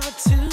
never too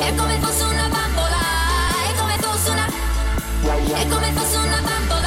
È come fosse una bambola, è come fosse una... È come fosse una bambola.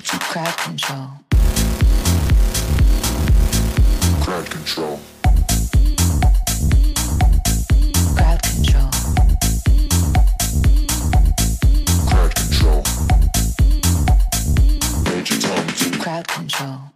Crowd Control. Crowd Control. Crowd Control. Crowd Control. Crowd Control.